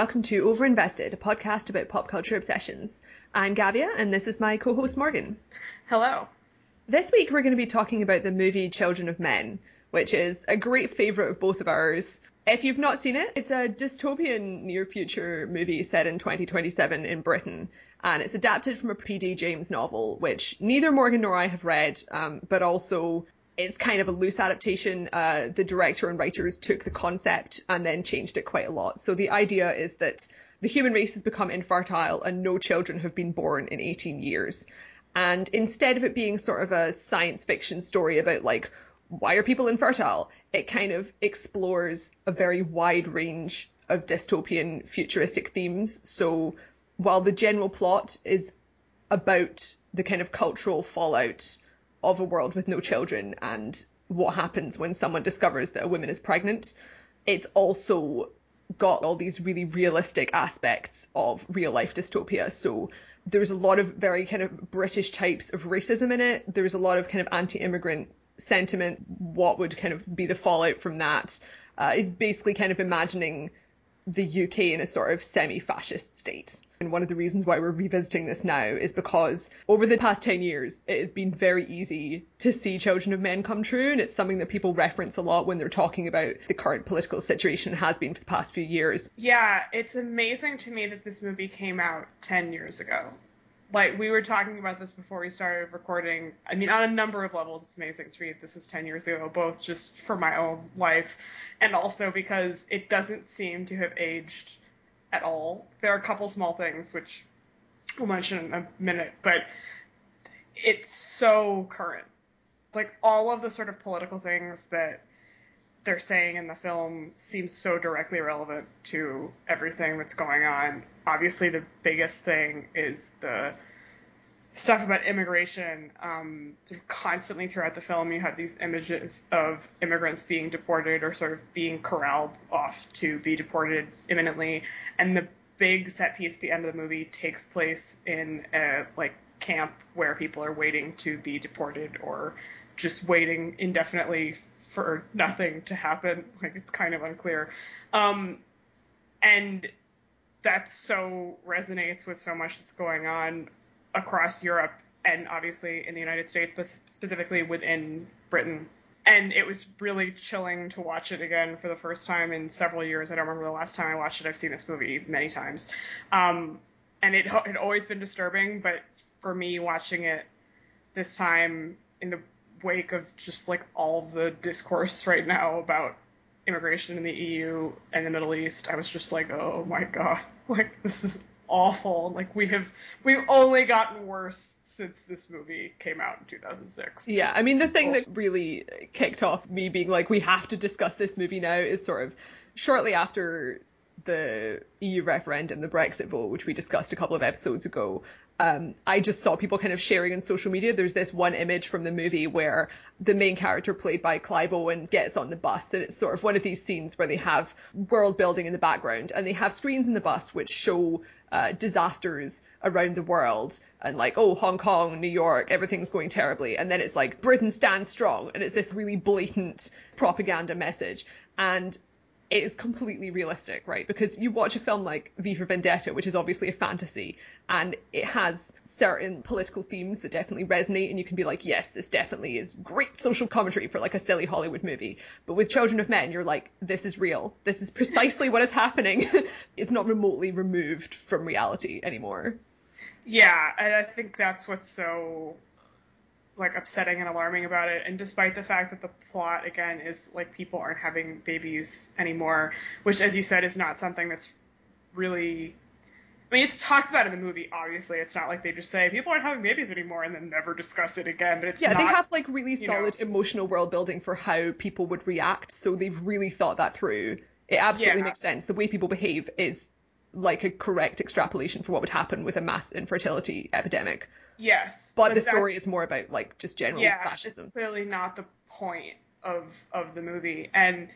welcome to Overinvested, a podcast about pop culture obsessions. I'm Gavia, and this is my co host Morgan. Hello. This week we're going to be talking about the movie Children of Men, which is a great favourite of both of ours. If you've not seen it, it's a dystopian near future movie set in 2027 in Britain, and it's adapted from a P.D. James novel, which neither Morgan nor I have read, um, but also it's kind of a loose adaptation. Uh, the director and writers took the concept and then changed it quite a lot. So the idea is that the human race has become infertile and no children have been born in 18 years. And instead of it being sort of a science fiction story about like, why are people infertile? It kind of explores a very wide range of dystopian futuristic themes. So while the general plot is about the kind of cultural fallout of a world with no children and what happens when someone discovers that a woman is pregnant. It's also got all these really realistic aspects of real life dystopia. So there's a lot of very kind of British types of racism in it. There's a lot of kind of anti-immigrant sentiment. What would kind of be the fallout from that? Uh, is basically kind of imagining the UK in a sort of semi-fascist state. And one of the reasons why we're revisiting this now is because over the past 10 years, it has been very easy to see Children of Men come true. And it's something that people reference a lot when they're talking about the current political situation has been for the past few years. Yeah, it's amazing to me that this movie came out 10 years ago like we were talking about this before we started recording. I mean, on a number of levels, it's amazing to me this was 10 years ago, both just for my own life and also because it doesn't seem to have aged at all. There are a couple small things which we'll mention in a minute, but it's so current. Like all of the sort of political things that they're saying in the film seems so directly relevant to everything that's going on. Obviously, the biggest thing is the stuff about immigration. Um, constantly throughout the film, you have these images of immigrants being deported or sort of being corralled off to be deported imminently, and the big set piece at the end of the movie takes place in a like camp where people are waiting to be deported or just waiting indefinitely for nothing to happen. Like it's kind of unclear. Um, and that so resonates with so much that's going on across Europe and obviously in the United States, but specifically within Britain. And it was really chilling to watch it again for the first time in several years. I don't remember the last time I watched it. I've seen this movie many times. Um, and it had always been disturbing, but for me, watching it this time in the wake of just like all the discourse right now about immigration in the EU and the Middle East, I was just like, oh my god, like this is awful. Like we have we've only gotten worse since this movie came out in 2006. Yeah, I mean the thing that really kicked off me being like we have to discuss this movie now is sort of shortly after the EU referendum, the Brexit vote, which we discussed a couple of episodes ago, um, I just saw people kind of sharing on social media. There's this one image from the movie where the main character played by Clive Owen gets on the bus and it's sort of one of these scenes where they have world building in the background and they have screens in the bus which show uh, disasters around the world and like, oh, Hong Kong, New York, everything's going terribly. And then it's like, Britain stands strong. And it's this really blatant propaganda message. And it is completely realistic, right? Because you watch a film like V for Vendetta, which is obviously a fantasy, and it has certain political themes that definitely resonate, and you can be like, yes, this definitely is great social commentary for like a silly Hollywood movie. But with Children of Men, you're like, this is real. This is precisely what is happening. it's not remotely removed from reality anymore. Yeah, I think that's what's so like upsetting and alarming about it. And despite the fact that the plot again is like people aren't having babies anymore, which as you said is not something that's really I mean, it's talked about in the movie. Obviously, it's not like they just say people aren't having babies anymore and then never discuss it again. But it's yeah, not, they have like really solid know. emotional world building for how people would react. So they've really thought that through. It absolutely Yeah. makes sense. The way people behave is like a correct extrapolation for what would happen with a mass infertility epidemic. Yes, But, the story is more about like just general yeah, fascism. it's clearly not the point of of the movie. And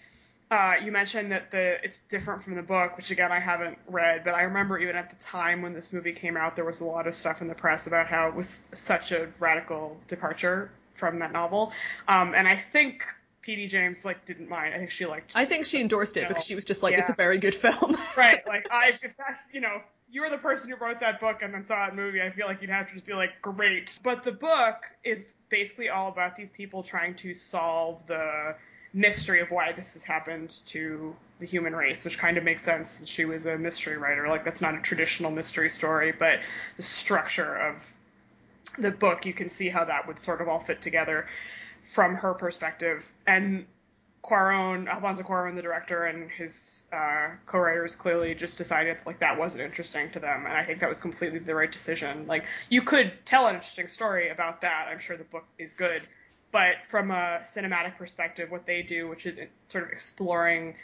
uh, you mentioned that the it's different from the book, which again I haven't read, but I remember even at the time when this movie came out, there was a lot of stuff in the press about how it was such a radical departure from that novel. Um, and I think P.D. James like didn't mind. I think she liked. I think she endorsed it because she was just like, yeah. it's a very good film. right. Like I, if that's you know, you were the person who wrote that book and then saw that movie. I feel like you'd have to just be like, great. But the book is basically all about these people trying to solve the mystery of why this has happened to the human race, which kind of makes sense since she was a mystery writer. Like that's not a traditional mystery story, but the structure of the book, you can see how that would sort of all fit together from her perspective. And Cuarón, Alfonso Cuarón, the director, and his uh, co-writers clearly just decided like that wasn't interesting to them, and I think that was completely the right decision. Like you could tell an interesting story about that. I'm sure the book is good, but from a cinematic perspective, what they do, which is sort of exploring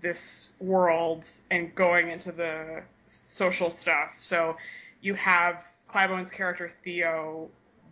this world and going into the social stuff. So you have Clive Owen's character Theo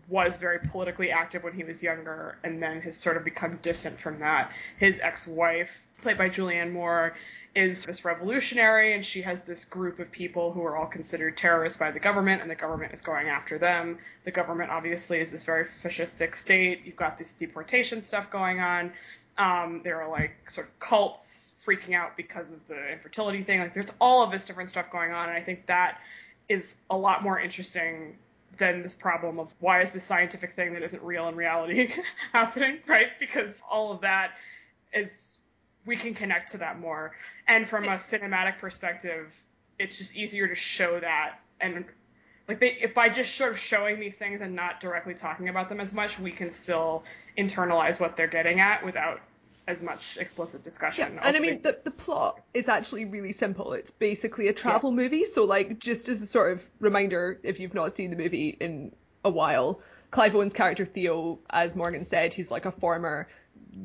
was very politically active when he was younger and then has sort of become distant from that. His ex-wife, played by Julianne Moore, is this revolutionary and she has this group of people who are all considered terrorists by the government and the government is going after them. The government obviously is this very fascistic state. You've got this deportation stuff going on. Um, there are like sort of cults freaking out because of the infertility thing. Like there's all of this different stuff going on and I think that is a lot more interesting than this problem of why is this scientific thing that isn't real in reality happening, right? Because all of that is we can connect to that more. And from a cinematic perspective, it's just easier to show that and like they if by just sort of showing these things and not directly talking about them as much, we can still internalize what they're getting at without as much explicit discussion. Yeah, and I mean the the plot is actually really simple. It's basically a travel yeah. movie. So like just as a sort of reminder, if you've not seen the movie in a while, Clive Owen's character Theo, as Morgan said, he's like a former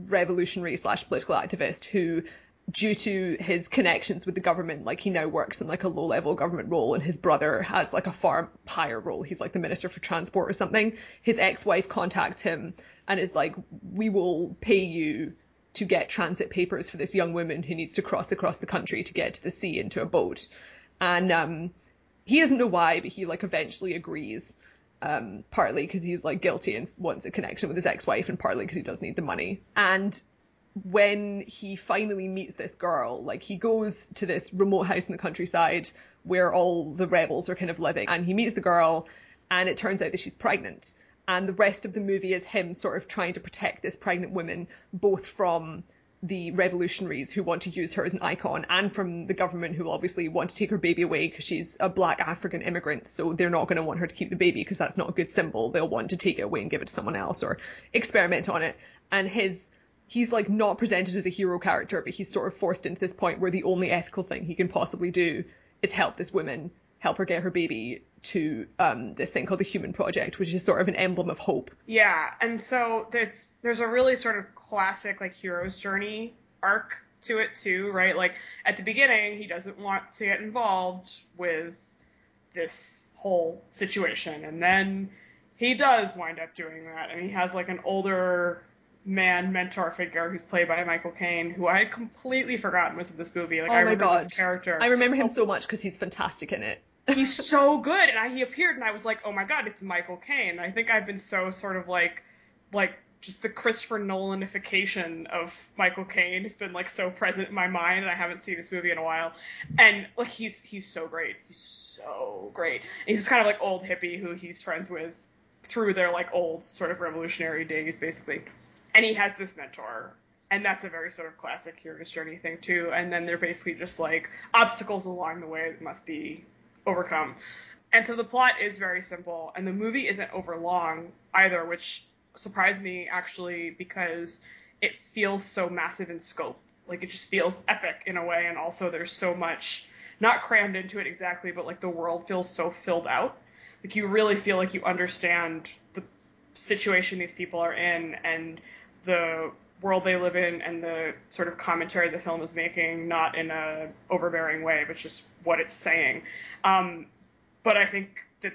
revolutionary slash political activist who due to his connections with the government, like he now works in like a low level government role and his brother has like a far higher role. He's like the minister for transport or something. His ex-wife contacts him and is like, we will pay you to get transit papers for this young woman who needs to cross across the country to get to the sea into a boat. And um, he doesn't know why, but he like eventually agrees. Um, partly because he's like guilty and wants a connection with his ex-wife, and partly because he does need the money. And when he finally meets this girl, like he goes to this remote house in the countryside where all the rebels are kind of living, and he meets the girl, and it turns out that she's pregnant and the rest of the movie is him sort of trying to protect this pregnant woman both from the revolutionaries who want to use her as an icon and from the government who obviously want to take her baby away because she's a black African immigrant so they're not going to want her to keep the baby because that's not a good symbol. They'll want to take it away and give it to someone else or experiment on it. And his he's like not presented as a hero character but he's sort of forced into this point where the only ethical thing he can possibly do is help this woman help her get her baby to um, this thing called the Human Project, which is sort of an emblem of hope. Yeah, and so there's there's a really sort of classic like hero's journey arc to it too, right? Like at the beginning, he doesn't want to get involved with this whole situation, and then he does wind up doing that, and he has like an older man mentor figure who's played by Michael Caine, who I had completely forgotten was in this movie. Like oh I remember God. this character. I remember him so much because he's fantastic in it he's so good. And I, he appeared, and I was like, oh my god, it's Michael Caine. I think I've been so sort of like, like just the Christopher Nolanification of Michael Caine has been like so present in my mind, and I haven't seen this movie in a while. And like he's he's so great. He's so great. And he's kind of like old hippie who he's friends with through their like old sort of revolutionary days, basically. And he has this mentor and that's a very sort of classic hero's journey thing too. And then they're basically just like obstacles along the way that must be overcome. And so the plot is very simple, and the movie isn't over long either, which surprised me actually because it feels so massive in scope. Like it just feels epic in a way, and also there's so much not crammed into it exactly, but like the world feels so filled out. Like you really feel like you understand the situation these people are in and the world they live in and the sort of commentary the film is making, not in a overbearing way, but just what it's saying. Um, but I think that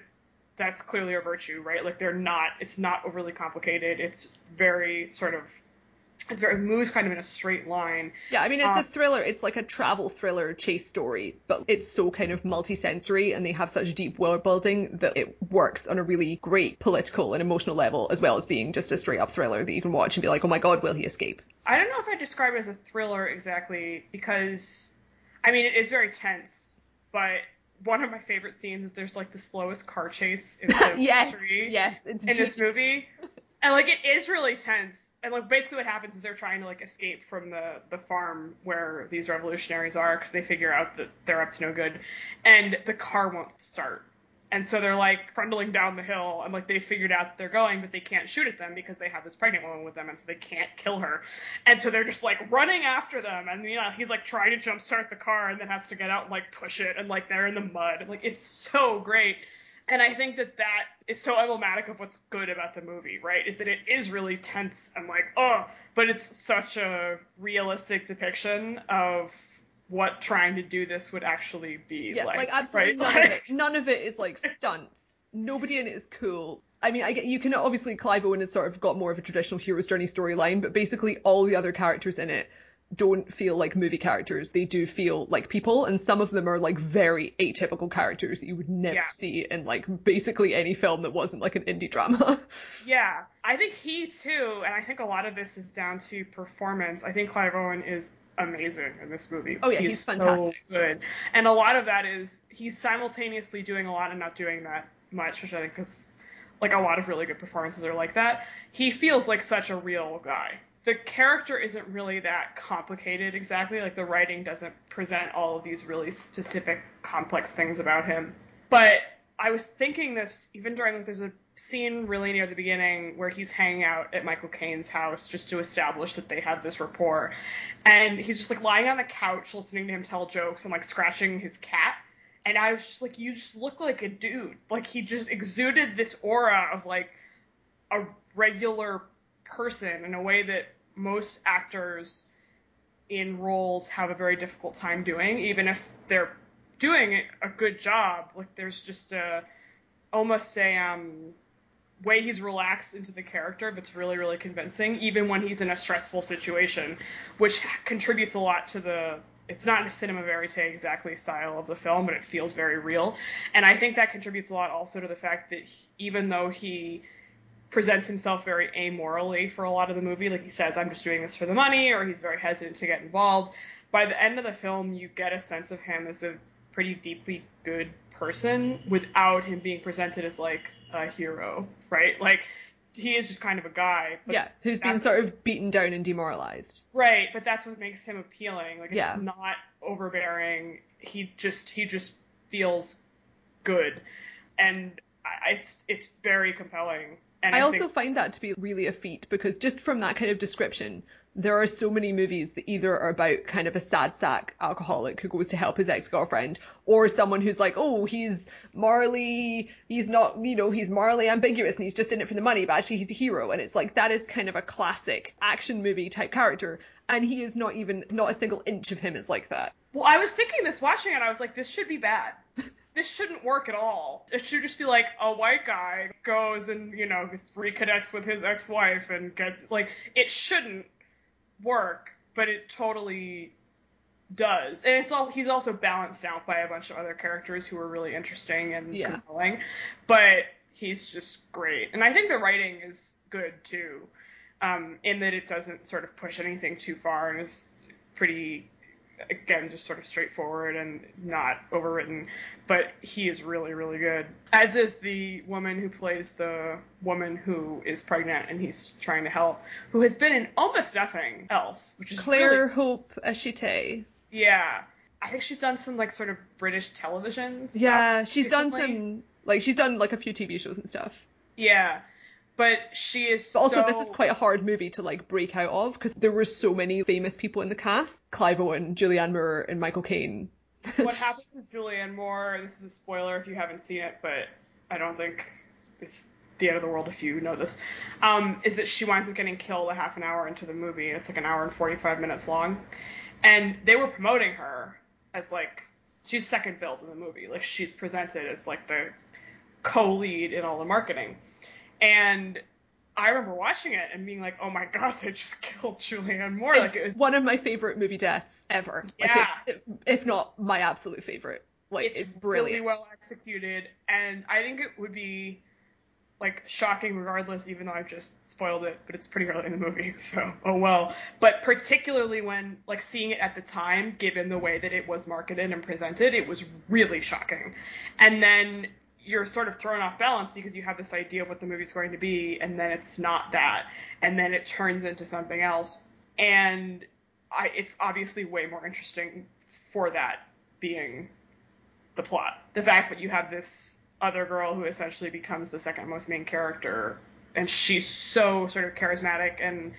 that's clearly a virtue, right? Like they're not, it's not overly complicated. It's very sort of it moves kind of in a straight line. Yeah, I mean it's Um, a thriller. It's like a travel thriller chase story, but it's so kind of multi-sensory, and they have such deep world building that it works on a really great political and emotional level, as well as being just a straight up thriller that you can watch and be like, oh my god, will he escape? I don't know if I describe it as a thriller exactly because, I mean, it is very tense, but one of my favorite scenes is there's like the slowest car chase in the yes, history yes, it's in this movie. And like it is really tense. And like basically what happens is they're trying to like escape from the the farm where these revolutionaries are because they figure out that they're up to no good, and the car won't start. And so they're like trundling down the hill, and like they figured out that they're going, but they can't shoot at them because they have this pregnant woman with them, and so they can't kill her. And so they're just like running after them, and you know he's like trying to jumpstart the car, and then has to get out and like push it, and like they're in the mud, like it's so great. And I think that that is so emblematic of what's good about the movie, right? Is that it is really tense and like, oh, but it's such a realistic depiction of what trying to do this would actually be Yeah, like. like absolutely right? none of it. None of it is like stunts. Nobody in it is cool. I mean, I get you can obviously Clive Owen has sort of got more of a traditional hero's journey storyline, but basically all the other characters in it don't feel like movie characters. They do feel like people, and some of them are like very atypical characters that you would never Yeah. see in like basically any film that wasn't like an indie drama. Yeah, I think he too, and I think a lot of this is down to performance. I think Clive Owen is amazing in this movie. Oh, yeah, he's so fantastic. good, and a lot of that is he's simultaneously doing a lot and not doing that much, which I think is like a lot of really good performances are like that. He feels like such a real guy. The character isn't really that complicated exactly. Like the writing doesn't present all of these really specific, complex things about him. But I was thinking this even during like there's a scene really near the beginning where he's hanging out at Michael Caine's house just to establish that they have this rapport. And he's just like lying on the couch listening to him tell jokes and like scratching his cat. And I was just like, you just look like a dude. Like he just exuded this aura of like a regular person in a way that most actors in roles have a very difficult time doing, even if they're doing a good job. Like there's just a almost a um way he's relaxed into the character that's really really convincing even when he's in a stressful situation which contributes a lot to the it's not a cinema verite exactly style of the film but it feels very real and i think that contributes a lot also to the fact that he, even though he presents himself very amorally for a lot of the movie like he says i'm just doing this for the money or he's very hesitant to get involved by the end of the film you get a sense of him as a pretty deeply good person without him being presented as like a hero, right? Like he is just kind of a guy. But yeah, who's been sort of beaten down and demoralized. Right, but that's what makes him appealing. Like Yeah. it's not overbearing. He just he just feels good, and it's it's very compelling. And I I, also think, find that to be really a feat because just from that kind of description, there are so many movies that either are about kind of a sad sack alcoholic who goes to help his ex-girlfriend or someone who's like, oh, he's morally, he's not, you know, he's morally ambiguous and he's just in it for the money, but actually he's a hero. And it's like, that is kind of a classic action movie type character. And he is not even, not a single inch of him is like that. well, I was thinking this watching it. I was like, this should be bad. This shouldn't work at all. It should just be like a white guy goes and you know reconnects with his ex-wife and gets like it shouldn't work, but it totally does. And it's all he's also balanced out by a bunch of other characters who are really interesting and Yeah. compelling. But he's just great. And I think the writing is good too. Um, in that it doesn't sort of push anything too far and is pretty again just sort of straightforward and not overwritten but he is really really good as is the woman who plays the woman who is pregnant and he's trying to help who has been in almost nothing else which is Claire really- Hope Ashitey. yeah i think she's done some like sort of british television stuff Yeah, she's done some, like, she's done like a few TV shows and stuff. yeah but she is But also, so... this is quite a hard movie to like break out of because there were so many famous people in the cast: Clive Owen, Julianne Moore, and Michael Caine. what happens with Julianne Moore, this is a spoiler if you haven't seen it, but I don't think it's the end of the world if you know this, um, is that she winds up getting killed a half an hour into the movie. It's like an hour and 45 minutes long. And they were promoting her as like, she's second billed in the movie. Like she's presented as like the co-lead in all the marketing. And I remember watching it and being like, "Oh my god, they just killed Julianne Moore!" It's like it was one of my favorite movie deaths ever. Yeah. Like if not my absolute favorite. Like it's, it's, brilliant. really well executed, and I think it would be like shocking regardless, even though I've just spoiled it. But it's pretty early in the movie, so oh well. But particularly when like seeing it at the time, given the way that it was marketed and presented, it was really shocking. And then you're sort of thrown off balance because you have this idea of what the movie's going to be, and then it's not that, and then it turns into something else, and I, it's obviously way more interesting for that being the plot. The fact that you have this other girl who essentially becomes the second most main character, and she's so sort of charismatic and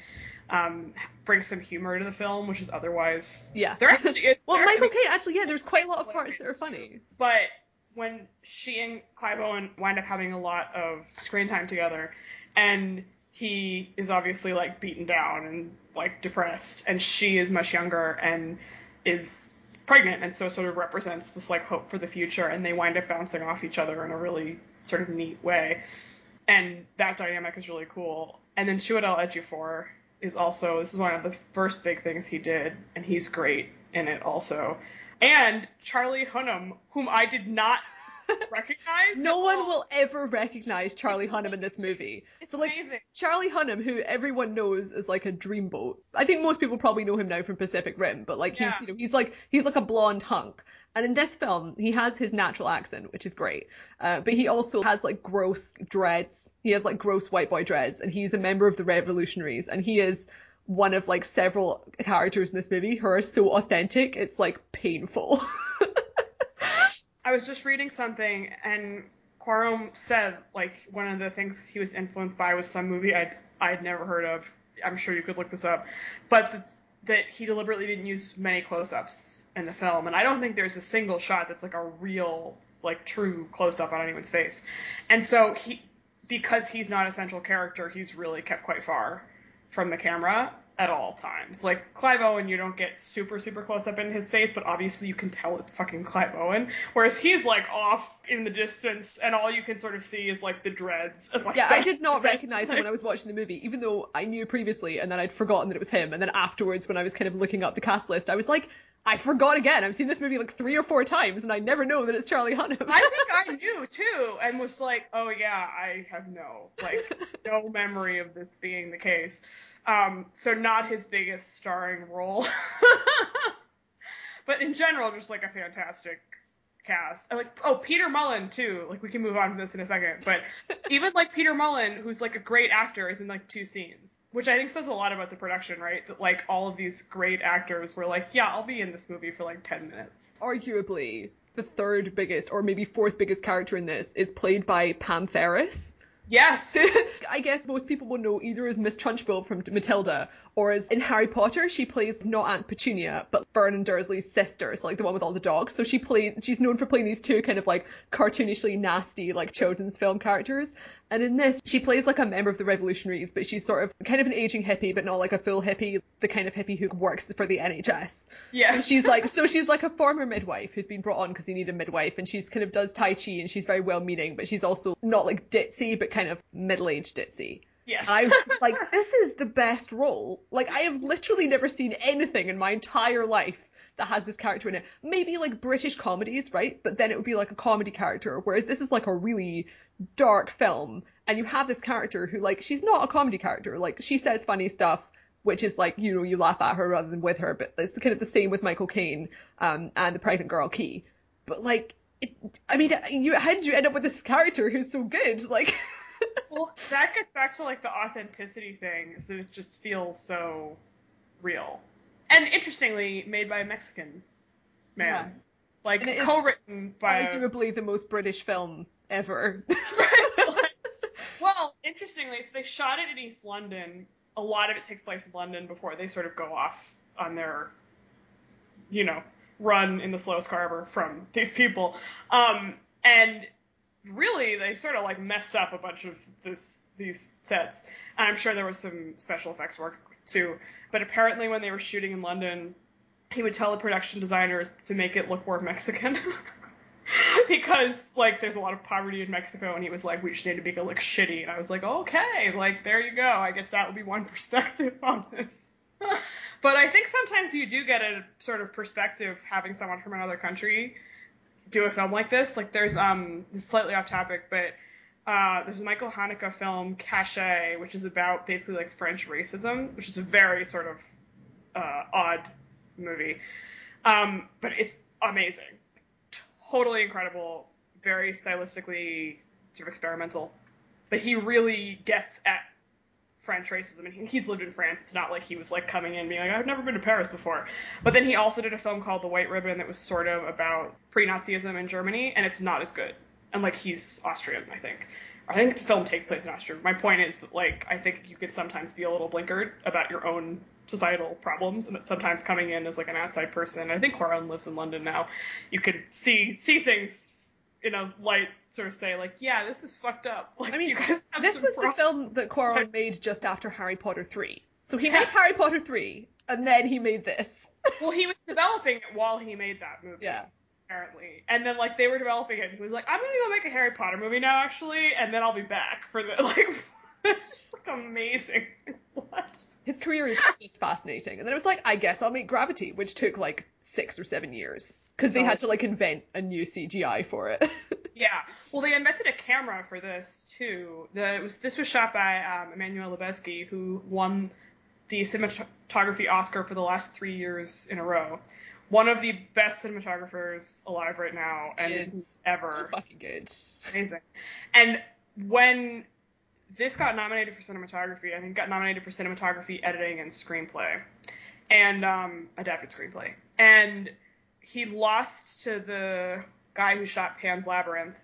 um, brings some humor to the film, which is otherwise Yeah. They're actually, well, Michael Caine actually, yeah, there's quite a lot of parts that are funny. but when she and Clive Owen wind up having a lot of screen time together, and he is obviously like beaten down and like depressed, and she is much younger and is pregnant, and so sort of represents this like hope for the future, and they wind up bouncing off each other in a really sort of neat way, and that dynamic is really cool. And then Chiwetel Ejiofor is also this is one of the first big things he did, and he's great in it also. And Charlie Hunnam, whom I did not recognize. No one all. will ever recognize Charlie Hunnam in this movie. It's so like amazing. Charlie Hunnam, who everyone knows is like a dreamboat. I think most people probably know him now from Pacific Rim, but like he's Yeah. you know he's like he's like a blonde hunk. And in this film, he has his natural accent, which is great. Uh, but he also has like gross dreads. He has like gross white boy dreads, and he's a member of the Revolutionaries, and he is one of like several characters in this movie who are so authentic, it's like painful. I was just reading something, and Cuarón said like one of the things he was influenced by was some movie I'd I'd never heard of. I'm sure you could look this up, but th- that he deliberately didn't use many close-ups in the film, and I don't think there's a single shot that's like a real like true close-up on anyone's face. And so he because he's not a central character, he's really kept quite far from the camera at all times. Like Clive Owen, you don't get super super close up in his face, but obviously you can tell it's fucking Clive Owen. Whereas he's like off in the distance, and all you can sort of see is like the dreads. And, like, Yeah, I did not recognize him when I was watching the movie, even though I knew previously and then I'd forgotten that it was him. And then afterwards, when I was kind of looking up the cast list, I was like, I forgot again. I've seen this movie like three or four times and I never know that it's Charlie Hunnam. I think I knew too, and was like, oh yeah, I have no like no memory of this being the case. Um, so not his biggest starring role, but in general, just like a fantastic cast. And, like oh Peter Mullan too. Like we can move on to this in a second, but even like Peter Mullan, who's like a great actor, is in like two scenes, which I think says a lot about the production, right? That like all of these great actors were like, yeah, I'll be in this movie for like ten minutes. Arguably, the third biggest or maybe fourth biggest character in this is played by Pam Ferris. Yes. I guess most people will know either as Miss Trunchbull from Matilda or as in Harry Potter she plays not Aunt Petunia but Vernon Dursley's sister, so like the one with all the dogs. So she plays she's known for playing these two kind of like cartoonishly nasty like children's film characters. And in this she plays like a member of the revolutionaries but she's sort of kind of an aging hippie but not like a full hippie, the kind of hippie who works for the NHS. Yes. So she's like, so she's like a former midwife who's been brought on because they need a midwife, and she's kind of does tai chi, and she's very well-meaning, but she's also not like ditzy, but kind of middle-aged ditzy. Yes. I was just like, this is the best role. Like, I have literally never seen anything in my entire life that has this character in it. Maybe like British comedies, right? But then it would be like a comedy character, whereas this is like a really dark film, and you have this character who like she's not a comedy character. Like she says funny stuff which is like you know you laugh at her rather than with her but it's kind of the same with michael caine um, and the pregnant girl Kee but like it, i mean you how did you end up with this character who's so good like well, that gets back to like the authenticity thing, is that it just feels so real. And interestingly, made by a Mexican man. Yeah. Like co-written by arguably the most british film ever Well, interestingly, so they shot it in East London. A lot of it takes place in London before they sort of go off on their, you know, run in the slowest car ever from these people. Um, and really, they sort of like messed up a bunch of this these sets. And I'm sure there was some special effects work too. But apparently, when they were shooting in London, he would tell the production designers to make it look more Mexican. because like there's a lot of poverty in Mexico, and he was like, we just need to make it look shitty, and I was like, okay, like there you go. I guess that would be one perspective on this. but I think sometimes you do get a sort of perspective having someone from another country do a film like this. Like there's um slightly off topic, but uh, there's a Michael Haneke film, Caché, which is about basically like French racism, which is a very sort of uh, odd movie. Um, but it's amazing, totally incredible, very stylistically sort of experimental. But he really gets at French racism, and he's lived in France. It's not like he was like coming in being like, I've never been to Paris before. But then he also did a film called The White Ribbon that was sort of about pre-Nazism in Germany, and it's not as good. And like he's Austrian, I think. I think the film takes place in Austria. My point is that like I think you could sometimes be a little blinkered about your own societal problems, and that sometimes coming in as like an outside person. I think Cuarón lives in London now. You could see see things in a light sort of say like, yeah, this is fucked up. Like, I mean, you guys have this was the film that Cuarón made just after Harry Potter 3. So he made Harry Potter 3, and then he made this. Well, he was developing it while he made that movie. Yeah. Apparently, and then like they were developing it, and he was like, "I'm gonna go make a Harry Potter movie now, actually, and then I'll be back for the like." That's just like amazing. what? His career is just fascinating. And then it was like, I guess I'll make Gravity, which took like six or seven years. Because they had to like invent a new CGI for it. Yeah. Well, they invented a camera for this too. The it was this was shot by um, Emmanuel Lubezki, who won the cinematography Oscar for the last three years in a row. One of the best cinematographers alive right now, and it's ever so fucking good. amazing. And when this got nominated for cinematography, I think got nominated for cinematography, editing, and screenplay, and um, adapted screenplay. And he lost to the guy who shot Pan's Labyrinth,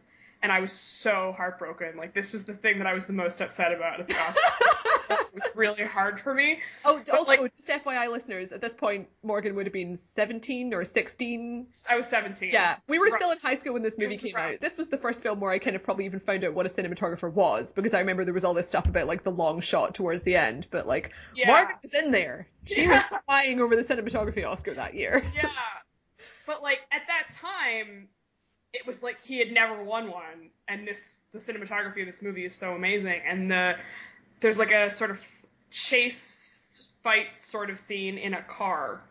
and I was so heartbroken. Like this was the thing that I was the most upset about at the Oscars. it was really hard for me. Oh, But, also, like- just FYI listeners, at this point, Morgan would have been 17 or 16. I was 17. Yeah, we were Right. still in high school when this movie came rough. out. This was the first film where I kind of probably even found out what a cinematographer was, because I remember there was all this stuff about like the long shot towards the end, but like, Yeah. Margaret was in there. She was flying over the cinematography Oscar that year. yeah. But like at that time, it was like he had never won one, and this the cinematography of this movie is so amazing, and the there's like a sort of chase fight sort of scene in a car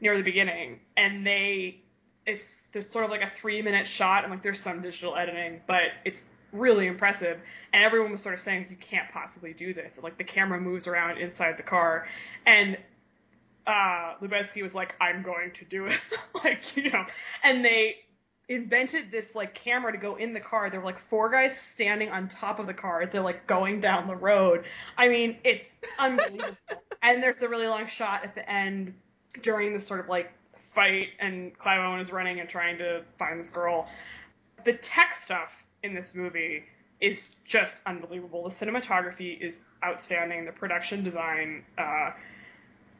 near the beginning, and they it's there's sort of like a three minute shot, and like there's some digital editing, but it's really impressive and everyone was sort of saying you can't possibly do this like the camera moves around inside the car and uh Lubezki was like, I'm going to do it. like, you know. And they invented this like camera to go in the car. There were like four guys standing on top of the car as they're like going down the road. I mean, it's unbelievable. and there's the really long shot at the end during this sort of like fight and Clive Owen is running and trying to find this girl. The tech stuff in this movie is just unbelievable. The cinematography is outstanding. The production design, uh,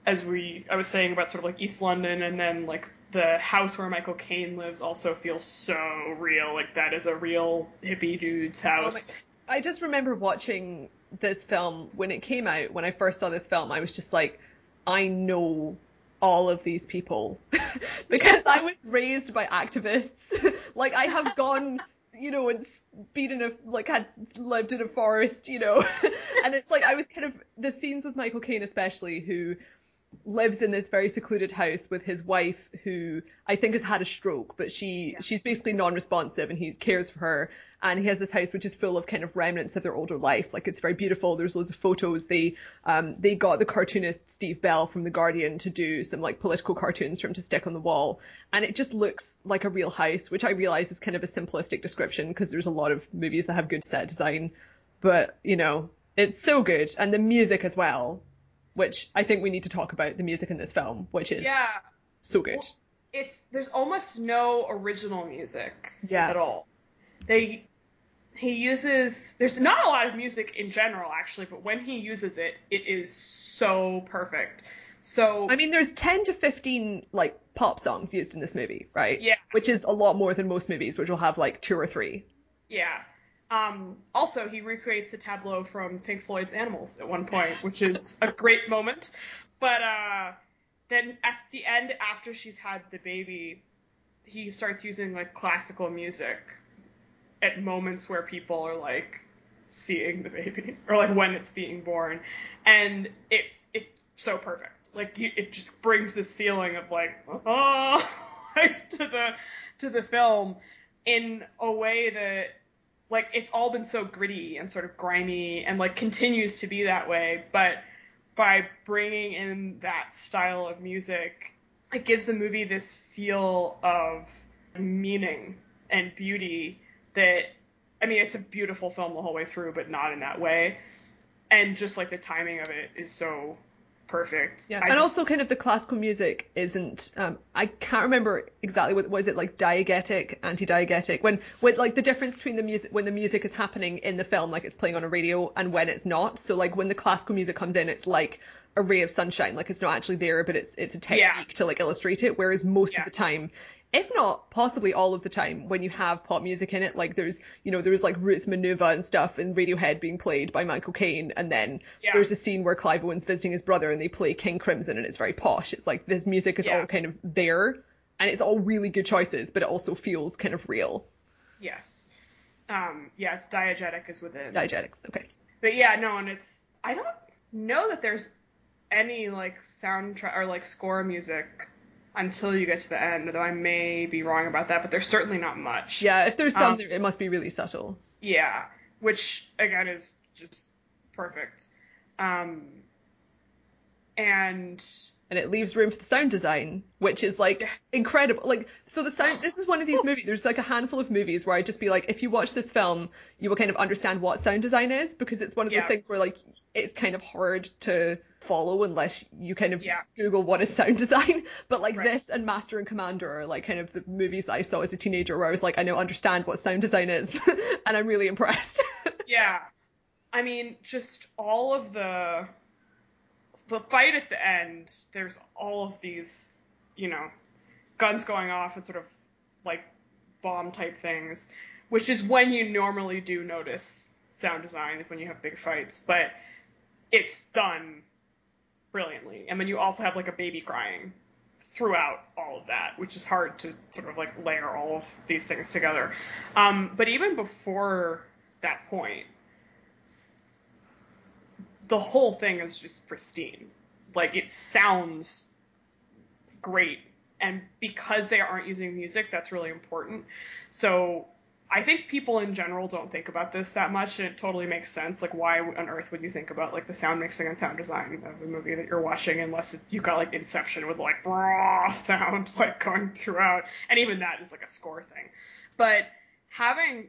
as we I was saying about sort of like East London and then like the house where Michael Caine lives also feels so real. Like that is a real hippie dude's oh house. I just remember watching this film when it came out. When I first saw this film, I was just like, I know all of these people because I was raised by activists. like I have gone, you know, and been in a like had lived in a forest, you know, and it's like I was kind of the scenes with Michael Caine especially who lives in this very secluded house with his wife who I think has had a stroke, but she she's basically non-responsive and he cares for her. And he has this house which is full of kind of remnants of their older life. Like it's very beautiful. There's loads of photos. They um they got the cartoonist Steve Bell from The Guardian to do some like political cartoons for him to stick on the wall. And it just looks like a real house, which I realize is kind of a simplistic description because there's a lot of movies that have good set design. But, you know, it's so good. And the music as well which I think we need to talk about the music in this film, which is yeah. so good. Well, it's there's almost no original music Yeah. at all. They he uses there's not a lot of music in general actually, but when he uses it, it is so perfect. So I mean, there's 10 to 15 like pop songs used in this movie, right? Yeah. Which is a lot more than most movies, which will have like two or three. Yeah. Um, also, he recreates the tableau from Pink Floyd's Animals at one point, which is a great moment. But uh, then at the end, after she's had the baby, he starts using like classical music at moments where people are like seeing the baby or like when it's being born and it it's so perfect like it just brings this feeling of like oh like to the to the film in a way that like it's all been so gritty and sort of grimy and like continues to be that way but by bringing in that style of music it gives the movie this feel of meaning and beauty that I mean it's a beautiful film the whole way through but not in that way. And just like the timing of it is so perfect. Yeah, I and also kind of the classical music isn't. Um, I can't remember exactly what was it like diegetic, anti-diegetic. When with like the difference between the music when the music is happening in the film, like it's playing on a radio, and when it's not. So like when the classical music comes in, it's like a ray of sunshine. Like it's not actually there, but it's it's a technique yeah. to like illustrate it. Whereas most yeah. of the time, if not possibly all of the time when you have pop music in it like there's you know there's like roots manuva and stuff and radiohead being played by michael caine and then yeah. there's a scene where clive owen's visiting his brother and they play king crimson and it's very posh. It's like this music is yeah. all kind of there and it's all really good choices but it also feels kind of real. Yes. Um yes diegetic is within. Diegetic okay. But yeah no and it's i don't know that there's any like soundtrack or like score music until you get to the end, though I may be wrong about that, but there's certainly not much. Yeah, if there's some, um, it must be really subtle. Yeah, which again is just perfect. Um, and and it leaves room for the sound design, which is like yes. incredible. Like, so the sound, this is one of these movies, there's like a handful of movies where I'd just be like, if you watch this film, you will kind of understand what sound design is, because it's one of those yeah. things where like, it's kind of hard to follow unless you kind of yeah. Google what is sound design. But like right. this and Master and Commander are like kind of the movies I saw as a teenager where I was like, I now understand what sound design is, and I'm really impressed. yeah. I mean, just all of the the fight at the end, there's all of these, you know, guns going off and sort of like bomb type things, which is when you normally do notice sound design is when you have big fights, but it's done brilliantly. And then you also have like a baby crying throughout all of that, which is hard to sort of like layer all of these things together. Um, but even before that point, the whole thing is just pristine. Like it sounds great. And because they aren't using music, that's really important. So I think people in general don't think about this that much, and it totally makes sense. Like, why on earth would you think about like the sound mixing and sound design of a movie that you're watching, unless it's you got like Inception with like raw sound like going throughout, and even that is like a score thing. But having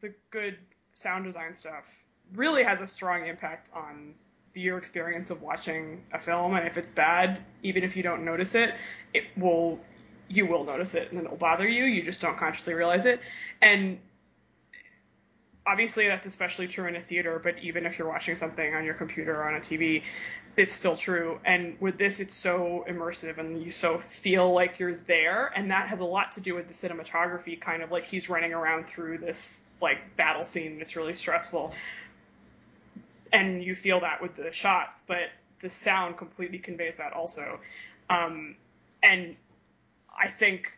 the good sound design stuff really has a strong impact on your experience of watching a film and if it's bad even if you don't notice it it will you will notice it and it'll bother you. You just don't consciously realize it. And obviously that's especially true in a theater but even if you're watching something on your computer or on a tv it's still true. And with this it's so immersive and you so feel like you're there. And that has a lot to do with the cinematography kind of like he's running around through this like battle scene. It's really stressful and you feel that with the shots, but the sound completely conveys that also. Um, and I think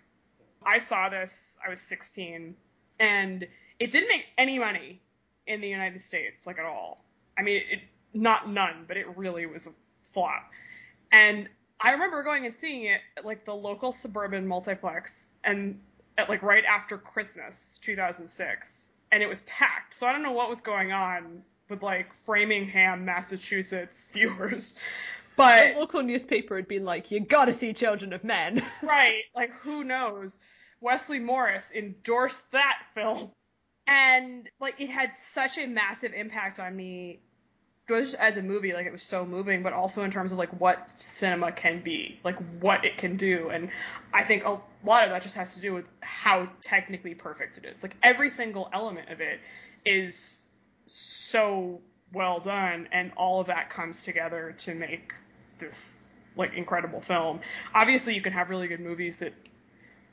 I saw this, I was 16, and it didn't make any money in the United States, like at all. I mean, it, not none, but it really was a flop. And I remember going and seeing it at like the local suburban multiplex and at like right after Christmas 2006 and it was packed. So I don't know what was going on with like Framingham, Massachusetts viewers. But the local newspaper had been like, "You got to see Children of Men." right? Like, who knows? Wesley Morris endorsed that film, and like it had such a massive impact on me. Just as a movie, like it was so moving, but also in terms of like what cinema can be, like what it can do, and I think a lot of that just has to do with how technically perfect it is. Like every single element of it is so well done, and all of that comes together to make this like incredible film. Obviously, you can have really good movies that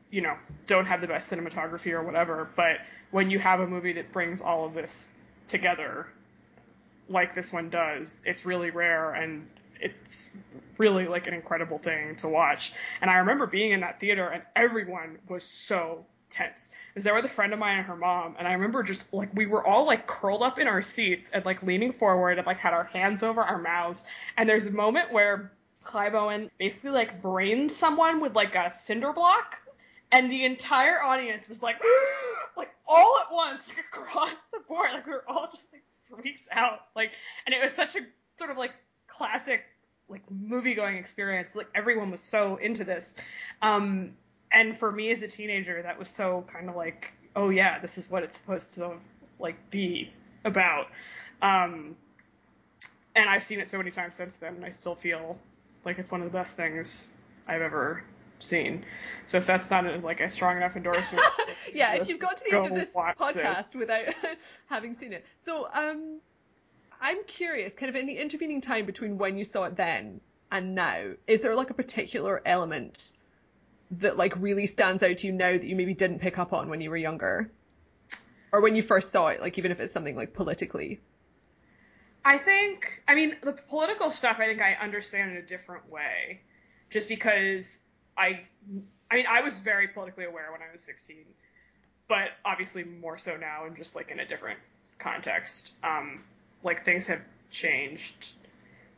you know don't have the best cinematography or whatever, but when you have a movie that brings all of this together like this one does, it's really rare and it's really like an incredible thing to watch. And I remember being in that theater and everyone was so tense. Because there with a friend of mine and her mom, and I remember just like we were all like curled up in our seats and like leaning forward and like had our hands over our mouths. And there's a moment where Clive Owen basically like brains someone with like a cinder block. And the entire audience was like, like all at once, like across the board. Like we were all just like freaked out. Like, and it was such a sort of like classic like movie going experience. Like everyone was so into this. Um, and for me as a teenager, that was so kind of like, oh yeah, this is what it's supposed to like be about. Um, and I've seen it so many times since then, and I still feel like it's one of the best things I've ever seen. So if that's not a, like a strong enough endorsement, yeah, if you've got to the end of this podcast this. without having seen it, so um, I'm curious, kind of in the intervening time between when you saw it then and now, is there like a particular element that like really stands out to you now that you maybe didn't pick up on when you were younger? Or when you first saw it, like even if it's something like politically? I think, I mean, the political stuff I think I understand in a different way. Just because I, I mean, I was very politically aware when I was 16, but obviously more so now and just like in a different context. Um, like things have changed.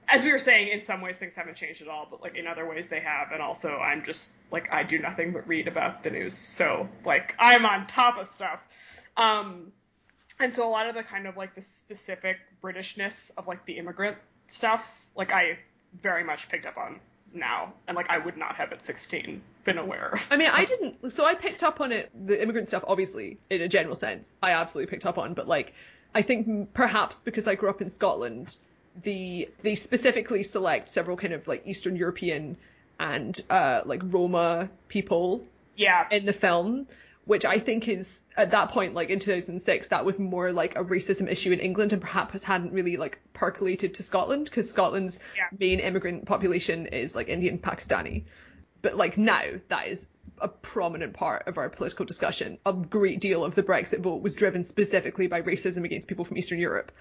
As we were saying, in some ways things haven't changed at all, but like in other ways they have. And also, I'm just like I do nothing but read about the news, so like I'm on top of stuff. Um, and so a lot of the kind of like the specific Britishness of like the immigrant stuff, like I very much picked up on now and like I would not have at 16 been aware. I mean, I didn't so I picked up on it the immigrant stuff obviously in a general sense. I absolutely picked up on, but like I think perhaps because I grew up in Scotland, the they specifically select several kind of like Eastern European and uh, like Roma people yeah. in the film, which I think is at that point, like in 2006, that was more like a racism issue in England and perhaps hadn't really like percolated to Scotland because Scotland's yeah. main immigrant population is like Indian Pakistani. But like now, that is a prominent part of our political discussion. A great deal of the Brexit vote was driven specifically by racism against people from Eastern Europe.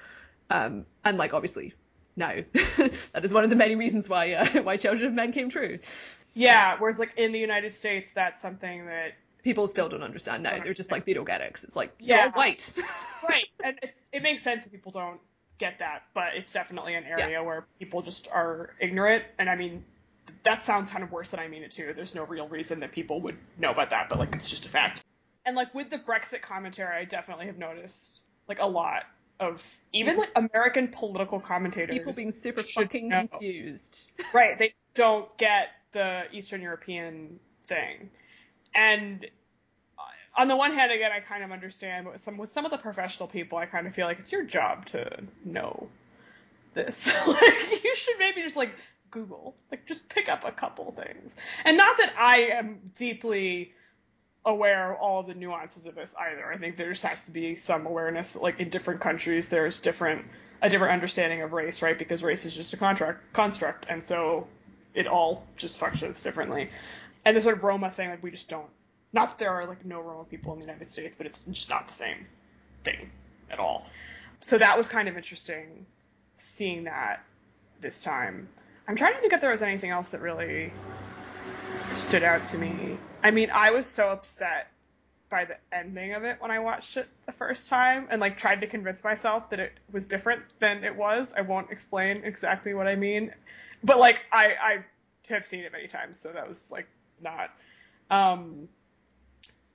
Um, and like obviously now, that is one of the many reasons why uh, why Children of Men came true. Yeah, whereas like in the United States, that's something that people still don't understand now. They're just like they don't get it. Cause it's like yeah, white. right, and it's it makes sense that people don't get that, but it's definitely an area yeah. where people just are ignorant. And I mean, that sounds kind of worse than I mean it to. There's no real reason that people would know about that, but like it's just a fact. And like with the Brexit commentary, I definitely have noticed like a lot of even like American political commentators. People being super fucking know. confused. right. They don't get the Eastern European thing. And uh, on the one hand, again, I kind of understand, but with some with some of the professional people, I kind of feel like it's your job to know this. like you should maybe just like Google. Like, just pick up a couple things. And not that I am deeply aware of all the nuances of this either. I think there just has to be some awareness that, like, in different countries, there's different a different understanding of race, right? Because race is just a contract construct, and so it all just functions differently. And the sort of Roma thing, like, we just don't. Not that there are like no Roma people in the United States, but it's just not the same thing at all. So that was kind of interesting seeing that this time. I'm trying to think if there was anything else that really stood out to me. I mean, I was so upset by the ending of it when I watched it the first time and like tried to convince myself that it was different than it was. I won't explain exactly what I mean. But like I I have seen it many times, so that was like not um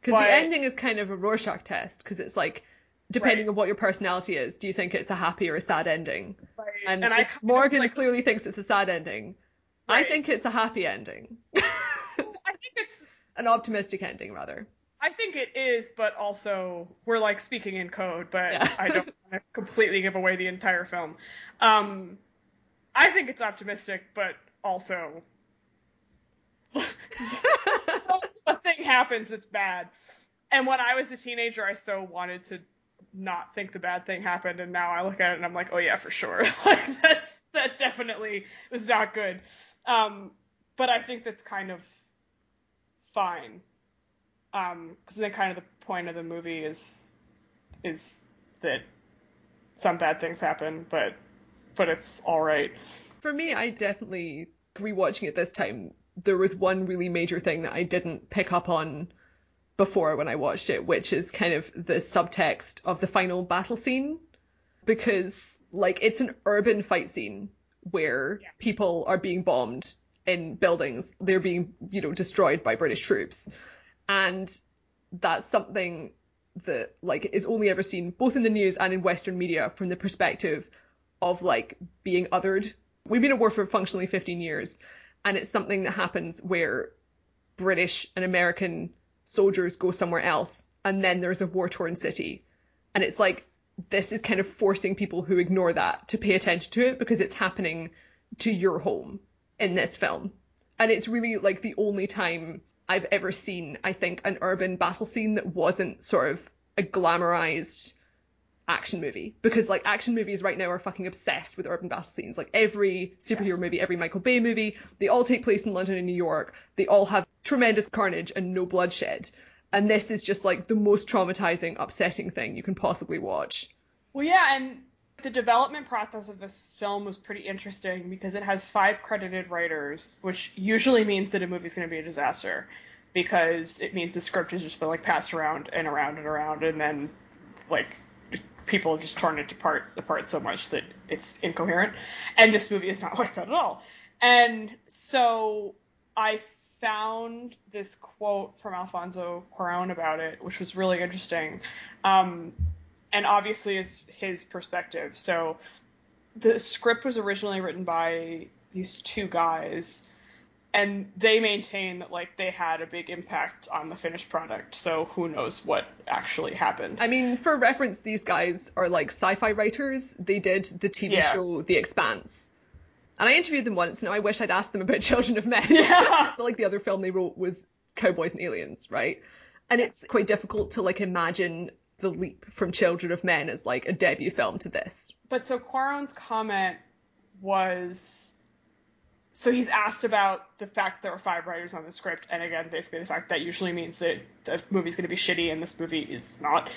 because the ending is kind of a Rorschach test because it's like depending right. on what your personality is, do you think it's a happy or a sad ending? Right. And, and Morgan like, clearly thinks it's a sad ending. Right. I think it's a happy ending. I think it's an optimistic ending, rather. I think it is, but also we're like speaking in code, but yeah. I don't want to completely give away the entire film. Um, I think it's optimistic, but also a thing happens that's bad. And when I was a teenager, I so wanted to not think the bad thing happened, and now I look at it and I'm like, oh yeah, for sure. like that's that definitely was not good. Um, but I think that's kind of fine. Um, because then kind of the point of the movie is is that some bad things happen, but but it's all right. For me, I definitely rewatching it this time. There was one really major thing that I didn't pick up on before when I watched it, which is kind of the subtext of the final battle scene. Because, like, it's an urban fight scene where yeah. people are being bombed in buildings. They're being, you know, destroyed by British troops. And that's something that, like, is only ever seen both in the news and in Western media from the perspective of, like, being othered. We've been at war for functionally 15 years. And it's something that happens where British and American soldiers go somewhere else, and then there's a war torn city. And it's like, this is kind of forcing people who ignore that to pay attention to it because it's happening to your home in this film. And it's really like the only time I've ever seen, I think, an urban battle scene that wasn't sort of a glamorized action movie because like action movies right now are fucking obsessed with urban battle scenes. Like every superhero yes. movie, every Michael Bay movie, they all take place in London and New York. They all have tremendous carnage and no bloodshed. And this is just like the most traumatizing, upsetting thing you can possibly watch. Well, yeah, and the development process of this film was pretty interesting because it has five credited writers, which usually means that a movie's going to be a disaster because it means the script has just been like passed around and around and around and then like people have just torn it apart apart so much that it's incoherent. And this movie is not like that at all. And so I found this quote from Alfonso Cuarón about it, which was really interesting. Um, and obviously is his perspective. So the script was originally written by these two guys and they maintain that like they had a big impact on the finished product. So who knows what actually happened. I mean for reference these guys are like sci-fi writers. They did the tv yeah. show the expanse. And i interviewed them once and i wish i'd asked them about children of men. Yeah. But like the other film they wrote was cowboys and aliens right? And it's quite difficult to like imagine the leap from children of men as like a debut film to this. But so Cuarón's comment was so he's asked about the fact there are five writers on the script, and again, basically the fact that usually means that the movie's going to be shitty, and this movie is not.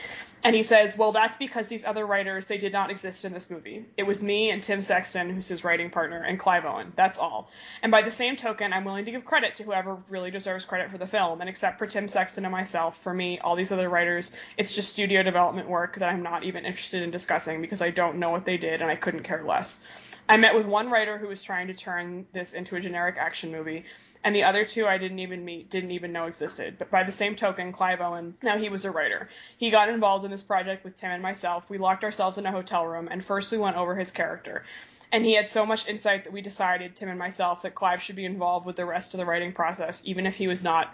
And he says, "Well, that's because these other writers they did not exist in this movie. It was me and Tim Sexton, who's his writing partner, and Clive Owen. That's all. And by the same token, I'm willing to give credit to whoever really deserves credit for the film. And except for Tim Sexton and myself, for me, all these other writers, it's just studio development work that I'm not even interested in discussing because I don't know what they did, and I couldn't care less." I met with one writer who was trying to turn this into a generic action movie, and the other two I didn't even meet, didn't even know existed. But by the same token, Clive Owen, now he was a writer. He got involved in this project with Tim and myself. We locked ourselves in a hotel room, and first we went over his character. And he had so much insight that we decided, Tim and myself, that Clive should be involved with the rest of the writing process, even if he was not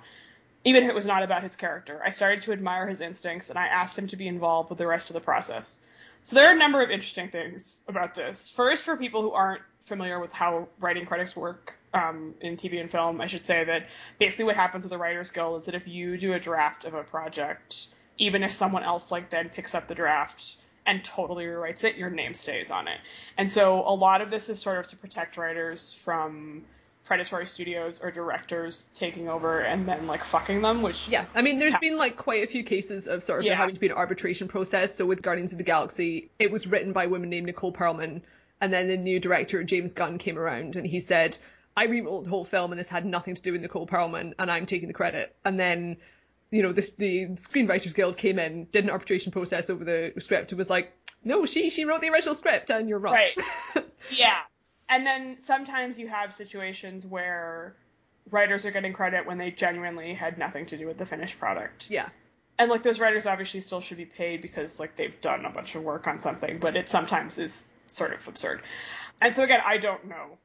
even if it was not about his character. I started to admire his instincts, and I asked him to be involved with the rest of the process. So there are a number of interesting things about this. First, for people who aren't familiar with how writing credits work um, in TV and film, I should say that basically what happens with the Writers Guild is that if you do a draft of a project, even if someone else like then picks up the draft and totally rewrites it, your name stays on it. And so a lot of this is sort of to protect writers from predatory studios or directors taking over and then like fucking them, which yeah, I mean, there's ha- been like quite a few cases of sort of yeah. having to be an arbitration process. So with Guardians of the Galaxy, it was written by a woman named Nicole Perlman, and then the new director James Gunn came around and he said, "I rewrote the whole film and this had nothing to do with Nicole Perlman, and I'm taking the credit." And then you know, this, the Screenwriters Guild came in, did an arbitration process over the script, and was like, no, she she wrote the original script, and you're wrong. Right. yeah and then sometimes you have situations where writers are getting credit when they genuinely had nothing to do with the finished product. Yeah. And like those writers obviously still should be paid because like they've done a bunch of work on something, but it sometimes is sort of absurd. And so again, I don't know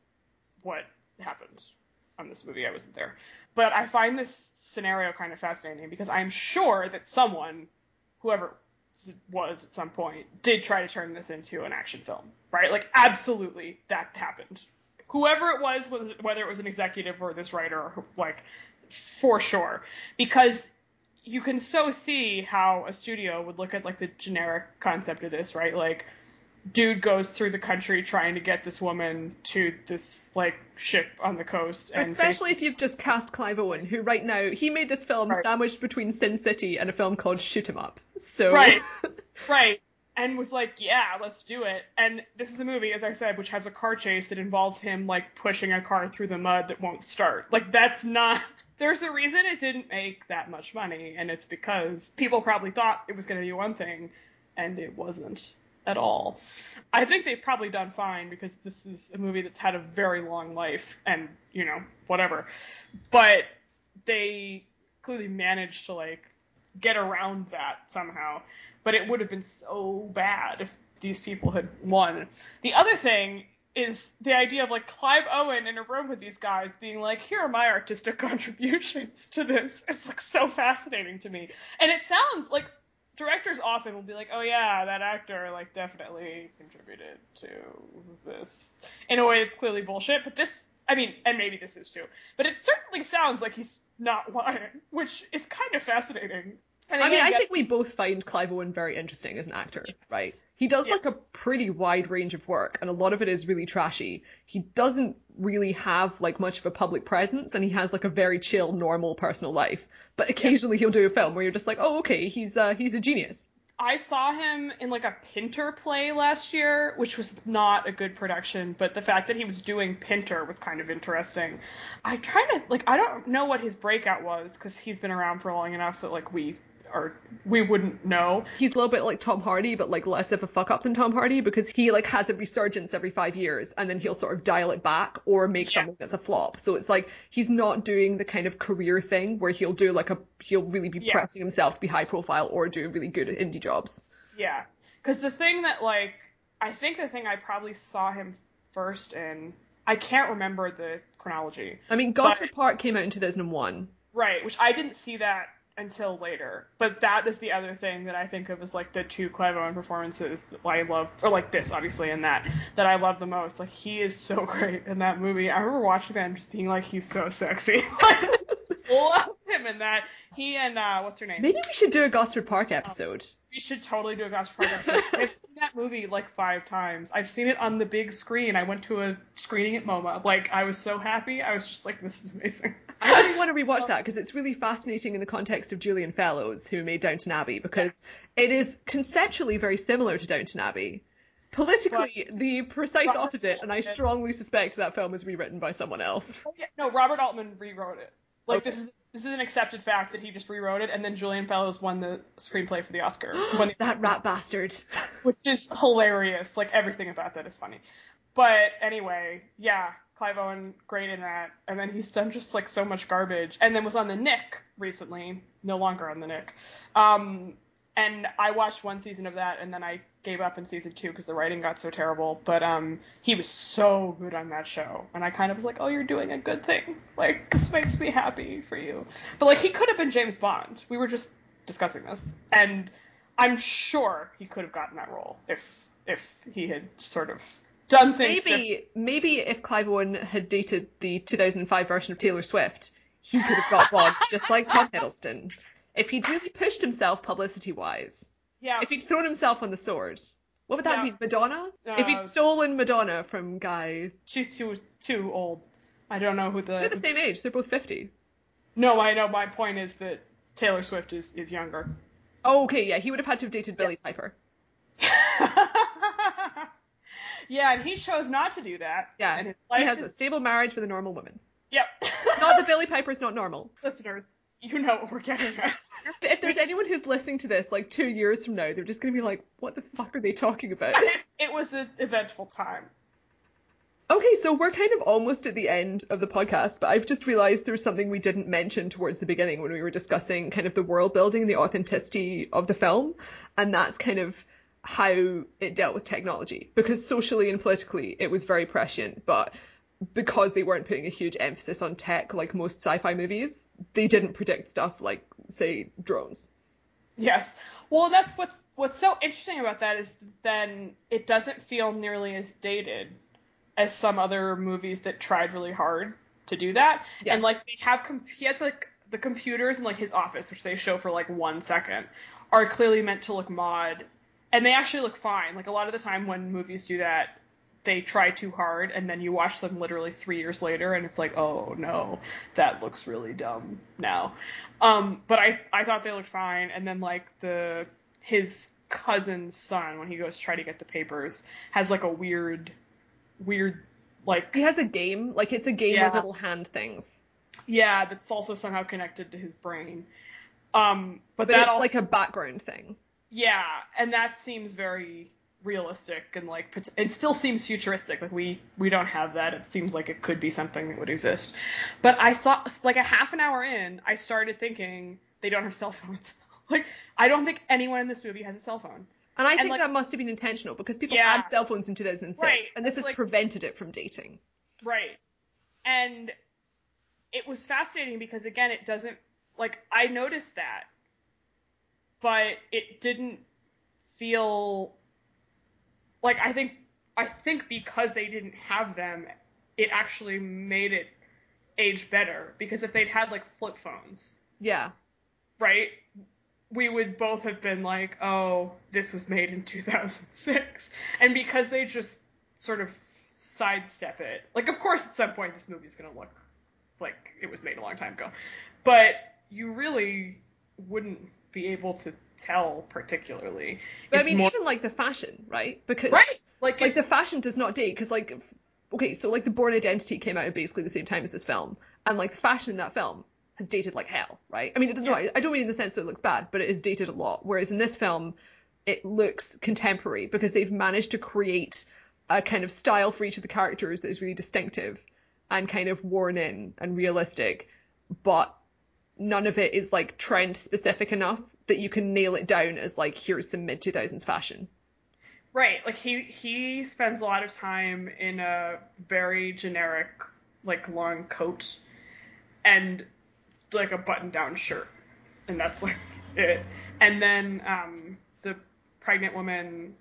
what happened on this movie. I wasn't there. But I find this scenario kind of fascinating because I'm sure that someone, whoever was at some point did try to turn this into an action film, right? Like absolutely that happened. Whoever it was, was whether it was an executive or this writer, like for sure, because you can so see how a studio would look at like the generic concept of this, right? Like dude goes through the country trying to get this woman to this like ship on the coast. Especially if you've just cast Clive Owen, who right now he made this film right. sandwiched between Sin City and a film called Shoot 'Em Up. So right, right. and was like, "Yeah, let's do it." And this is a movie, as I said, which has a car chase that involves him like pushing a car through the mud that won't start. Like that's not. There's a reason it didn't make that much money, and it's because people probably thought it was going to be one thing, and it wasn't at all. I think they've probably done fine because this is a movie that's had a very long life, and you know whatever. But they clearly managed to like get around that somehow but it would have been so bad if these people had won. The other thing is the idea of like Clive Owen in a room with these guys being like, here are my artistic contributions to this. It's like so fascinating to me. And it sounds like directors often will be like, oh yeah, that actor like definitely contributed to this in a way that's clearly bullshit. But this, I mean, and maybe this is too, but it certainly sounds like he's not lying, which is kind of fascinating. And I mean, I think we both find Clive Owen very interesting as an actor, yes. right? He does yeah. like a pretty wide range of work, and a lot of it is really trashy. He doesn't really have like much of a public presence, and he has like a very chill, normal personal life. But occasionally yeah. he'll do a film where you're just like, oh, okay, he's uh, he's a genius. I saw him in like a Pinter play last year, which was not a good production, but the fact that he was doing Pinter was kind of interesting. I try to like I don't know what his breakout was because he's been around for long enough that like we or we wouldn't know. He's a little bit like Tom Hardy, but like less of a fuck up than Tom Hardy because he like has a resurgence every five years and then he'll sort of dial it back or make yeah. something that's a flop. So it's like he's not doing the kind of career thing where he'll do like a he'll really be yeah. pressing himself to be high profile or do really good indie jobs. Yeah, because the thing that like I think the thing I probably saw him first in I can't remember the chronology. I mean, Gosford but, Park came out in 2001. Right, which I didn't see that until later. But that is the other thing that I think of as like the two Clive Owen performances that I love, or like this obviously and that that I love the most. Like he is so great in that movie. I remember watching that and just being like, he's so sexy. I love him in that. He and uh, what's her name? Maybe we should do a Gosford Park episode. Um, we should totally do a Gosford Park episode. I've seen that movie like five times. I've seen it on the big screen. I went to a screening at MoMA. Like I was so happy. I was just like, this is amazing. I really want to rewatch that because it's really fascinating in the context of Julian Fellowes, who made Downton Abbey, because yes. it is conceptually very similar to Downton Abbey. Politically, but the precise Robert opposite, and I strongly suspect that film was rewritten by someone else. Oh. No, Robert Altman rewrote it. Like okay. this is this is an accepted fact that he just rewrote it, and then Julian Fellowes won the screenplay for the Oscar. the that rat bastard. Which is hilarious. Like everything about that is funny. But anyway, yeah, Clive Owen great in that, and then he's done just like so much garbage, and then was on the Knick recently, no longer on the Knick. Um, and I watched one season of that, and then I gave up in season two because the writing got so terrible. But um, he was so good on that show, and I kind of was like, "Oh, you're doing a good thing. Like this makes me happy for you." But like he could have been James Bond. We were just discussing this, and I'm sure he could have gotten that role if if he had sort of done things. Maybe maybe if Clive Owen had dated the 2005 version of Taylor Swift, he could have got bogged just like Tom Hiddleston. If he'd really pushed himself publicity wise. Yeah. If he'd thrown himself on the sword. What would that yeah. mean? Madonna? Uh, if he'd stolen Madonna from Guy. She's too too old. I don't know who the. They're the same age. They're both fifty. No, I know. My point is that Taylor Swift is is younger. Oh, okay. Yeah, he would have had to have dated Billie yeah. Piper. Yeah, and he chose not to do that. Yeah, and he has is... a stable marriage with a normal woman. Yep. not that Billie Piper's not normal. Listeners, you know what we're getting at. if there's anyone who's listening to this like two years from now, they're just gonna be like, "What the fuck are they talking about?" it was an eventful time. Okay, so we're kind of almost at the end of the podcast, but I've just realized there's something we didn't mention towards the beginning when we were discussing kind of the world building, and the authenticity of the film, and that's kind of how it dealt with technology because socially and politically it was very prescient, but because they weren't putting a huge emphasis on tech like most sci-fi movies, they didn't predict stuff like say drones. Yes. Well, that's what's what's so interesting about that is then it doesn't feel nearly as dated as some other movies that tried really hard to do that. Yeah. And like they have com- he has like the computers in like his office, which they show for like one second, are clearly meant to look mod and they actually look fine. Like a lot of the time when movies do that, they try too hard, and then you watch them literally three years later, and it's like, oh no, that looks really dumb now. Um, but I I thought they looked fine, and then like the his cousin's son when he goes to try to get the papers has like a weird, weird like He has a game, like it's a game Yeah. with little hand things. yeah that's also somehow connected to his brain. Um, but, But that it's also like a background thing. Yeah, and that seems very realistic and like it still seems futuristic. Like we we don't have that. It seems like it could be something that would exist. But I thought like a half an hour in, I started thinking they don't have cell phones. like I don't think anyone in this movie has a cell phone. And I think like- that must have been intentional because people Yeah. had cell phones in 2006 Right, and this has like- prevented it from dating. Right. And it was fascinating because again, it doesn't like I noticed that, but it didn't feel like I think I think because they didn't have them, it actually made it age better because if they'd had like flip phones, Yeah. right? We would both have been like, "Oh, this was made in 2006," and because they just sort of sidestep it, like, of course, at some point this movie's gonna look like it was made a long time ago, but you really wouldn't be able to tell particularly. But It's I mean, more- even like the fashion, right? Because right, like, like it- the fashion does not date because like okay so like the Bourne identity came out at basically the same time as this film and like the fashion in that film has dated like hell right i mean it doesn't Yeah. no, I don't mean in the sense that it looks bad but it is dated a lot whereas in this film it looks contemporary because they've managed to create a kind of style for each of the characters that is really distinctive and kind of worn in and realistic but none of it is like trend specific enough that you can nail it down as like here's some mid 2000s fashion Right, like he he spends a lot of time in a very generic like long coat and like a button down shirt. And that's like it. And then um the pregnant woman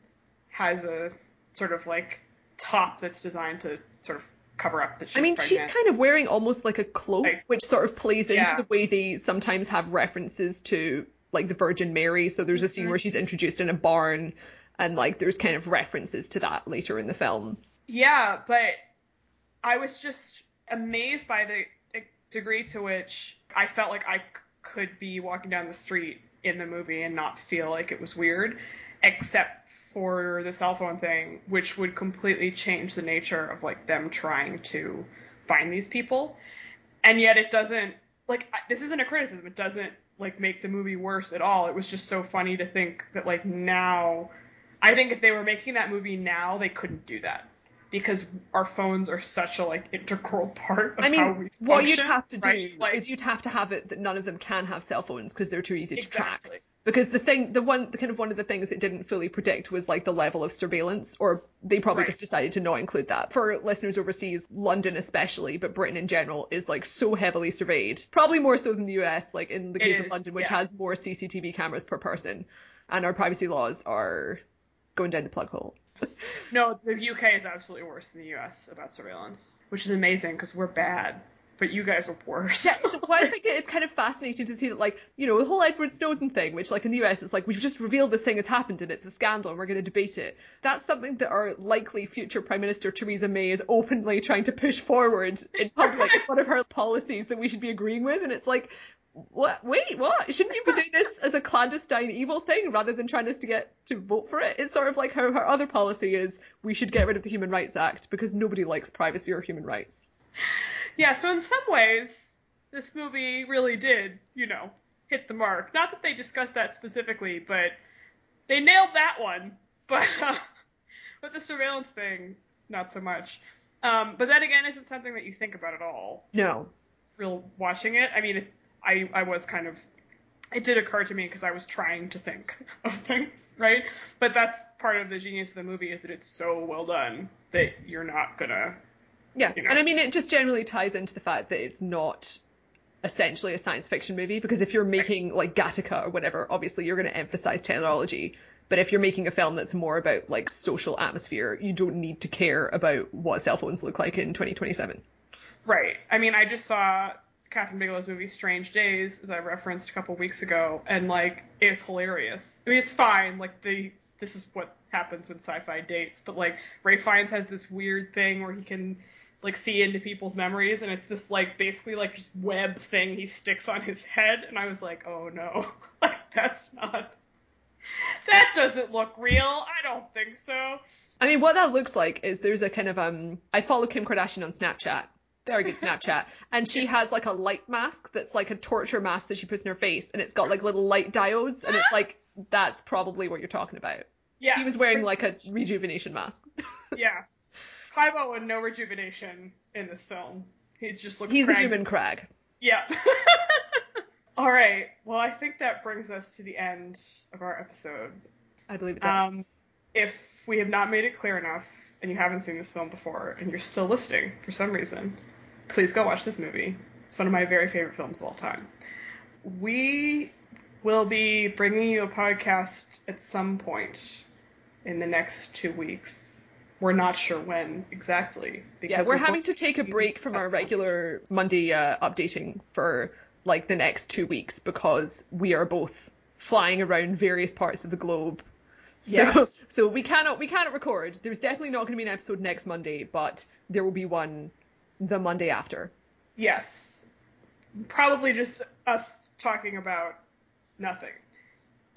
has a sort of like top that's designed to sort of cover up that she's I mean, pregnant. she's kind of wearing almost like a cloak, Like- which sort of plays into the way they sometimes have references to like the Virgin Mary. So there's a scene Mhm. where she's introduced in a barn, and like there's kind of references to that later in the film. Yeah, but I was just amazed by the degree to which I felt like I could be walking down the street in the movie and not feel like it was weird, except for the cell phone thing, which would completely change the nature of like them trying to find these people. And yet it doesn't like this isn't a criticism. It doesn't like make the movie worse at all. It was just so funny to think that like now I think if they were making that movie now, they couldn't do that because our phones are such a like integral part of I how mean, we what you'd have to do right? Like, is you'd have to have it that none of them can have cell phones because they're too easy to track. exactly. Because the thing, the one, the kind of one of the things it didn't fully predict was like the level of surveillance, or they probably Right. just decided to not include that. For listeners overseas, London especially, but Britain in general, is like so heavily surveyed. Probably more so than the US, like in the case of London, which yeah. has more CCTV cameras per person. And our privacy laws are going down the plug hole. No, the UK is absolutely worse than the US about surveillance, which is amazing because we're bad, but you guys are worse. Yeah, well, I think it's kind of fascinating to see that, like, you know, the whole Edward Snowden thing, which, like, in the US, it's like, we've just revealed this thing has happened and it's a scandal and we're going to debate it. That's something that our likely future Prime Minister Theresa May is openly trying to push forward in public. It's one of her policies that we should be agreeing with, and it's like, what? Wait, what? Shouldn't you be doing this as a clandestine evil thing rather than trying to get to vote for it? It's sort of like how her other policy is we should get rid of the Human Rights Act because nobody likes privacy or human rights. Yeah, so in some ways, this movie really did, you know, hit the mark. Not that they discussed that specifically, but they nailed that one. But uh, but the surveillance thing, not so much. Um, but that again isn't something that you think about at all. No. Real watching it. I mean, it, I I was kind of. It did occur to me because I was trying to think of things, right? But that's part of the genius of the movie is that it's so well done that you're not gonna Yeah, you know. and I mean, it just generally ties into the fact that it's not essentially a science fiction movie because if you're making like Gattaca or whatever, obviously you're going to emphasize technology. But if you're making a film that's more about like social atmosphere, you don't need to care about what cell phones look like in 2027. Right. I mean, I just saw Kathryn Bigelow's movie Strange Days, as I referenced a couple weeks ago, and like it's hilarious. I mean, it's fine. Like the this is what happens when sci-fi dates, but like Ray Fiennes has this weird thing where he can like see into people's memories, and it's this like basically like just web thing he sticks on his head, and I was like, oh no, like that's not that doesn't look real. I don't think so. I mean, what that looks like is there's a kind of um. I follow Kim Kardashian on Snapchat. Very good Snapchat, and she has like a light mask that's like a torture mask that she puts in her face, and it's got like little light diodes, and it's like that's probably what you're talking about. Yeah. He was wearing like a rejuvenation mask. yeah. Clive Owen, no rejuvenation in this film. He's just looks. He's craggy. a human crag. Yeah. All right. Well, I think that brings us to the end of our episode. I believe it does. Um, if we have not made it clear enough, and you haven't seen this film before, and you're still listening for some reason, please go watch this movie. It's one of my very favorite films of all time. We will be bringing you a podcast at some point in the next two weeks. We're not sure when exactly. yeah, we're, having to take a break from our regular Monday uh, updating for like the next two weeks because we are both flying around various parts of the globe. So, Yes. so we cannot we cannot record. There's definitely not going to be an episode next Monday, but there will be one the Monday after. Yes. Probably just us talking about nothing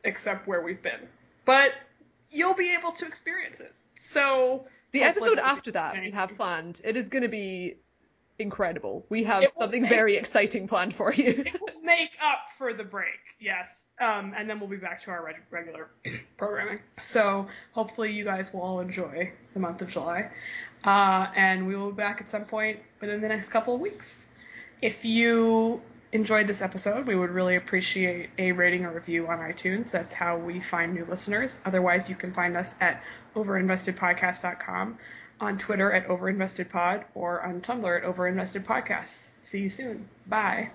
except where we've been. But you'll be able to experience it. So The episode after that we have planned. It is going to be incredible. We have something make- very exciting planned for you. It will make up for the break, yes. Um, and then we'll be back to our reg- regular programming. So hopefully you guys will all enjoy the month of July. Uh, and we will be back at some point within the next couple of weeks. If you enjoyed this episode, we would really appreciate a rating or review on iTunes. That's how we find new listeners. Otherwise, you can find us at overinvestedpodcast.com, on Twitter at overinvestedpod, or on Tumblr at overinvestedpodcasts. See you soon. Bye.